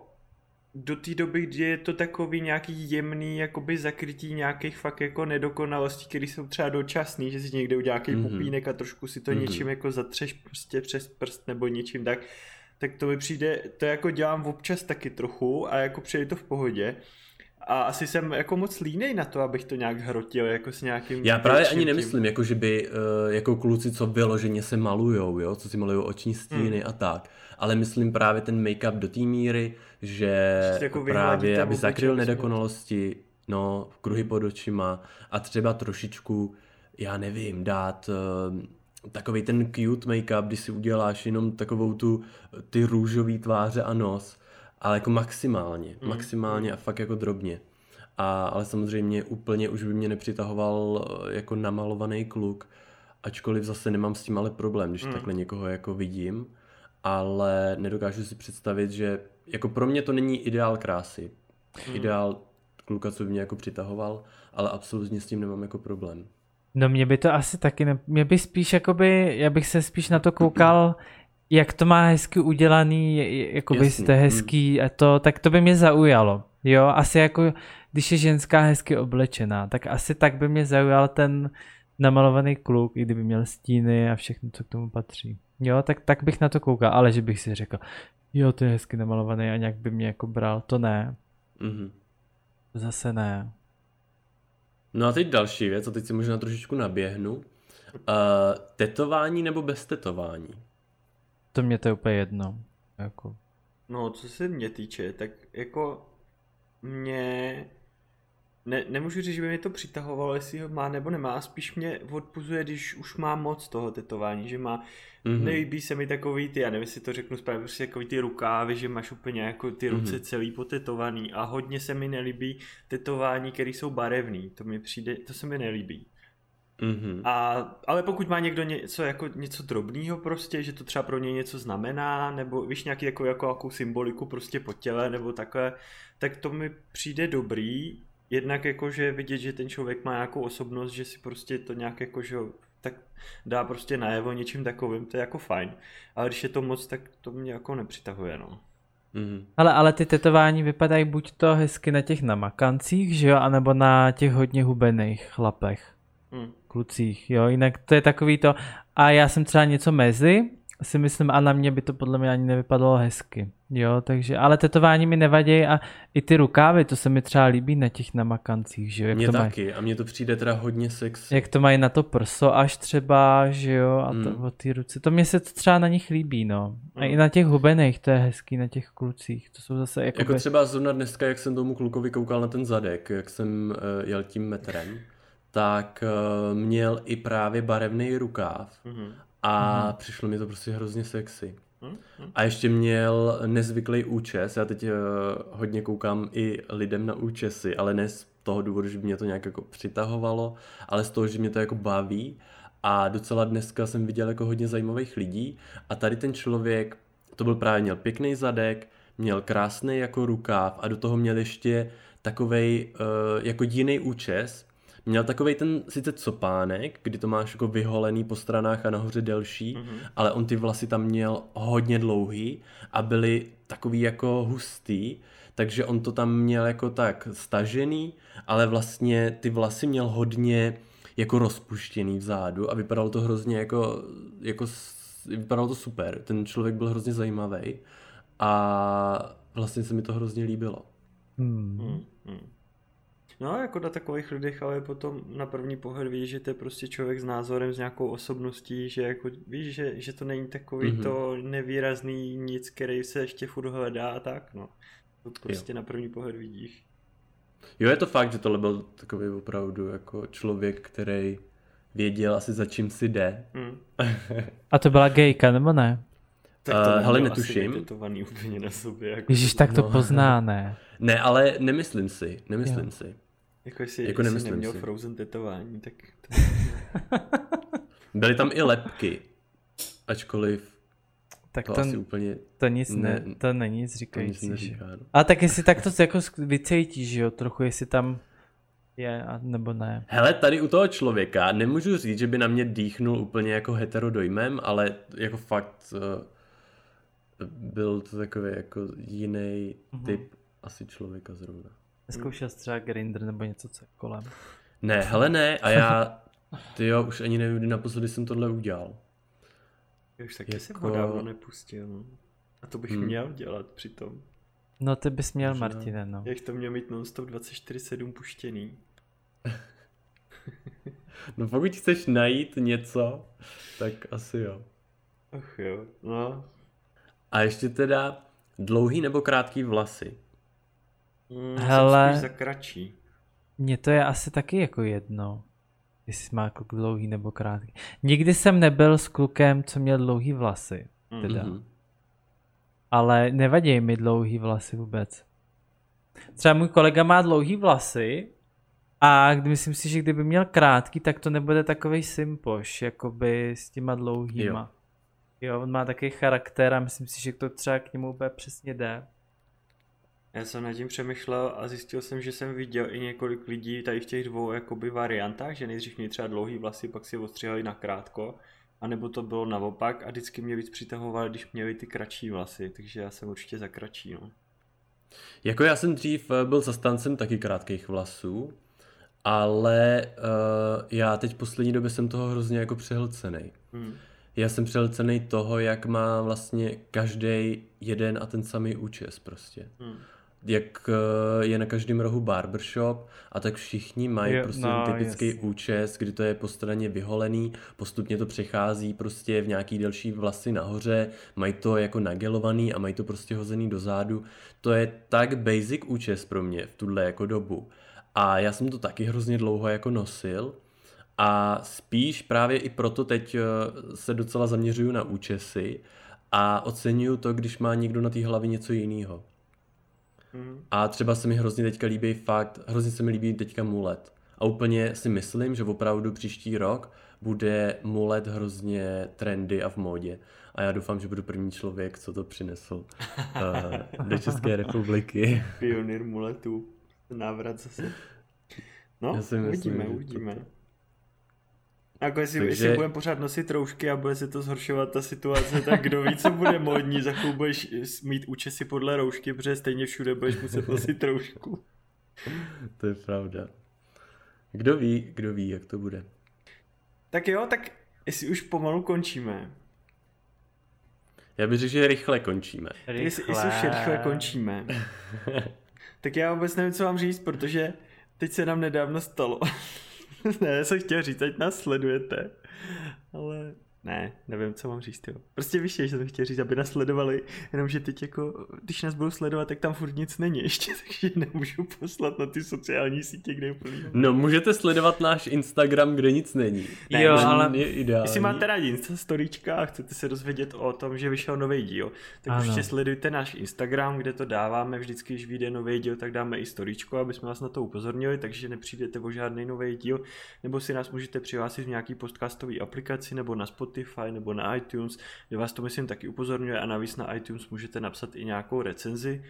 do té doby, kdy je to takový nějaký jemný jakoby zakrytí nějakých fakt jako nedokonalostí, které jsou třeba dočasný, že si někde udělá nějaký mm-hmm. pupínek a trošku si to mm-hmm. něčím jako zatřeš prostě přes prst nebo něčím tak, tak to mi přijde, to jako dělám občas taky trochu a jako přijde to v pohodě. A asi jsem jako moc línej na to, abych to nějak hrotil, jako s nějakým... Já právě ani nemyslím, jako že by, uh, jako kluci, co vyloženě se malujou, jo, co si malují oční stíny hmm. a tak. Ale myslím právě ten make-up do té míry, že jako právě, aby zakryl nedokonalosti, no, kruhy pod očima a třeba trošičku, já nevím, dát uh, takový ten cute make-up, když si uděláš jenom takovou tu, ty růžový tváře a nos, ale jako maximálně, mm. maximálně a fakt jako drobně. A, ale samozřejmě úplně už by mě nepřitahoval eh, jako namalovaný kluk, ačkoliv zase nemám s tím ale problém, když mm. takhle někoho jako vidím, ale nedokážu si představit, že jako pro mě to není ideál krásy. Mm. Ideál kluka, co by mě jako přitahoval, ale absolutně s tím nemám jako problém. No mě by to asi taky, ne... mě by spíš jakoby, já bych se spíš na to koukal, jak to má hezky udělaný, jakoby jste hezký a to, tak to by mě zaujalo. Jo, asi jako, když je ženská hezky oblečená, tak asi tak by mě zaujal ten namalovaný kluk, i kdyby měl stíny a všechno, co k tomu patří. Jo, tak, tak bych na to koukal, ale že bych si řekl, jo, to je hezky namalovaný a nějak by mě jako bral, to ne. Mm-hmm. Zase ne. No a teď další věc, a teď si možná trošičku naběhnu. Uh, tetování nebo bez tetování? To mě to je úplně jedno. Jako, No, co se mě týče, tak jako mě ne, nemůžu říct, že by mě to přitahovalo, jestli ho má nebo nemá, spíš mě odpuzuje, když už má moc toho tetování, že má, mm-hmm. nelíbí se mi takový ty, já nevím, jestli to řeknu správně, prostě takový ty rukávy, že máš úplně jako ty ruce mm-hmm. celý potetovaný a hodně se mi nelíbí tetování, které jsou barevný, to mi přijde, to se mi nelíbí. Mm-hmm. A, ale pokud má někdo něco, jako něco drobného prostě, že to třeba pro něj něco znamená, nebo víš nějaký jako, jako jakou symboliku prostě po těle, nebo takhle, tak to mi přijde dobrý, jednak jako, že vidět, že ten člověk má nějakou osobnost, že si prostě to nějak jako, že tak dá prostě najevo něčím takovým, to je jako fajn. Ale když je to moc, tak to mě jako nepřitahuje, no. Mm-hmm. Ale, ale ty tetování vypadají buď to hezky na těch namakancích, že jo, anebo na těch hodně hubených chlapech. Mm. Klucích, jo, jinak to je takový to, a já jsem třeba něco mezi, si myslím, a na mě by to podle mě ani nevypadalo hezky. Jo, takže, ale tetování mi nevadí a i ty rukávy, to se mi třeba líbí na těch namakancích, že jo. Jak mně to taky mají, a mně to přijde teda hodně sex. Jak to mají na to prso až třeba, že jo, a to, mm. ty ruce, to mě se to třeba na nich líbí, no. A mm. i na těch hubených to je hezký, na těch klucích, to jsou zase jako... Jako třeba zrovna dneska, jak jsem tomu klukovi koukal na ten zadek, jak jsem uh, jel tím metrem, tak uh, měl i právě barevný rukáv mm-hmm. A mm-hmm. přišlo mi to prostě hrozně sexy. Mm-hmm. A ještě měl nezvyklý účes, já teď uh, hodně koukám i lidem na účesy, ale ne z toho důvodu, že by mě to nějak jako přitahovalo, ale z toho, že mě to jako baví a docela dneska jsem viděl jako hodně zajímavých lidí a tady ten člověk, to byl právě, měl pěkný zadek, měl krásný jako rukáv a do toho měl ještě takovej uh, jako jiný účes, Měl takový ten sice copánek, kdy to máš jako vyholený po stranách a nahoře delší, mm-hmm. ale on ty vlasy tam měl hodně dlouhý a byly takový jako hustý, takže on to tam měl jako tak stažený, ale vlastně ty vlasy měl hodně jako rozpuštěný vzadu a vypadalo to hrozně jako, jako vypadalo to super. Ten člověk byl hrozně zajímavý a vlastně se mi to hrozně líbilo. Hmm. Hmm. No, jako na takových lidech, ale potom na první pohled víš, že to je prostě člověk s názorem, s nějakou osobností, že jako víš, že, že to není takový mm-hmm. to nevýrazný nic, který se ještě furt hledá a tak, no. To prostě jo. na první pohled vidíš. Jo, je to fakt, že tohle byl takový opravdu jako člověk, který věděl asi za čím si jde. Mm. a to byla gejka, nebo ne? Tak to uh, hele, netuším. úplně na sobě. Jako Ježíš, tak to no. pozná, ne? Ne, ale nemyslím si, nemyslím jo. si. Jako jestli, jako jestli nemyslím neměl si. Frozen tetování, tak... To... Byly tam i lepky, ačkoliv tak to, to asi úplně... To nic ne, ne to není nic říkající. To nic neříká, no. A tak jestli tak to jako vycejtíš, jo, trochu, jestli tam je, a, nebo ne. Hele, tady u toho člověka nemůžu říct, že by na mě dýchnul úplně jako heterodojmem, ale jako fakt uh, byl to takový jako jiný uh-huh. typ asi člověka zrovna. Neskoušel jsi třeba Grindr nebo něco, co kolem? Ne, hele ne, a já, ty jo, už ani nevím, kdy naposledy jsem tohle udělal. Já už taky jako... jsem ho dávno nepustil. A to bych hmm. měl dělat přitom. No ty bys měl, Možná. Martine, no. Jak to měl mít non-stop 24-7 puštěný. no pokud chceš najít něco, tak asi jo. Ach jo, no. A ještě teda dlouhý nebo krátký vlasy? Mm, Hele. Mně to je asi taky jako jedno. Jestli má kluk dlouhý nebo krátký. Nikdy jsem nebyl s klukem, co měl dlouhý vlasy. Teda. Mm-hmm. Ale nevadí mi dlouhý vlasy vůbec. Třeba můj kolega má dlouhý vlasy a myslím si, že kdyby měl krátký, tak to nebude takový simpoš, jakoby s těma dlouhýma. Jo. jo, on má takový charakter a myslím si, že to třeba k němu úplně přesně jde. Já jsem nad tím přemýšlel a zjistil jsem, že jsem viděl i několik lidí tady v těch dvou jakoby variantách, že nejdřív měli třeba dlouhý vlasy, pak si je ostříhali na krátko, anebo to bylo naopak a vždycky mě víc přitahovali, když měli ty kratší vlasy, takže já jsem určitě za kratší, no. Jako já jsem dřív eh, byl zastáncem taky krátkých vlasů, ale uh, já teď v poslední době jsem toho hrozně jako přehlcený. Hmm. Já jsem přehlcený toho, jak má vlastně každý jeden a ten samý účes prostě. Hmm jak eh, je na každém rohu barbershop a tak všichni mají je, prostě no, typický yes. účes, kdy to je po straně vyholený, postupně to přechází prostě v nějaký delší vlasy nahoře, mají to jako nagelovaný a mají to prostě hozený do zádu. To je tak basic účes pro mě v tuhle jako dobu. A já jsem to taky hrozně dlouho jako nosil a spíš právě i proto teď eh, se docela zaměřuju na účesy a oceňuju to, když má někdo na té hlavě něco jiného. Mm. A třeba se mi hrozně teďka líbí fakt, hrozně se mi líbí teďka mulet. A úplně si myslím, že opravdu příští rok bude mulet hrozně trendy a v módě. A já doufám, že budu první člověk, co to přinesl uh, do České republiky. Pionýr muletů. Návrat zase. No, já si myslím, uvidíme, uvidíme. To... Jako jestli, Takže... jestli budeme pořád nosit roušky a bude se to zhoršovat ta situace, tak kdo ví, co bude modní, za chvíli budeš mít účesy podle roušky, protože stejně všude budeš muset nosit roušku. To je pravda. Kdo ví, kdo ví, jak to bude. Tak jo, tak jestli už pomalu končíme. Já bych řekl, že rychle končíme. Rychle. Jestli, jestli už rychle končíme. tak já vůbec nevím, co vám říct, protože teď se nám nedávno stalo. ne, já jsem chtěl říct, ať nás sledujete, ale ne, nevím, co mám říct, jo. Prostě víš, že jsem chtěl říct, aby nás sledovali, jenomže teď jako, když nás budou sledovat, tak tam furt nic není ještě, takže nemůžu poslat na ty sociální sítě, kde je plný. No, můžete sledovat náš Instagram, kde nic není. Ne, jo, ale je ideální. Jestli máte rádi Insta storíčka a chcete se dozvědět o tom, že vyšel nový díl, tak ano. určitě sledujte náš Instagram, kde to dáváme vždycky, když vyjde nový díl, tak dáme i storíčko, aby jsme vás na to upozornili, takže nepřijdete o žádný nový díl, nebo si nás můžete přihlásit v nějaký podcastové aplikaci nebo na Spotify Spotify nebo na iTunes, kde vás to myslím taky upozorňuje a navíc na iTunes můžete napsat i nějakou recenzi,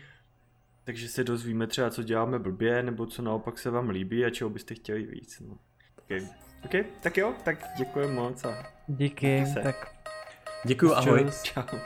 takže se dozvíme třeba, co děláme blbě, nebo co naopak se vám líbí a čeho byste chtěli víc. No. Okay. OK, tak jo, tak děkuji moc a Díky, tak Děkuji, ahoj. Čau.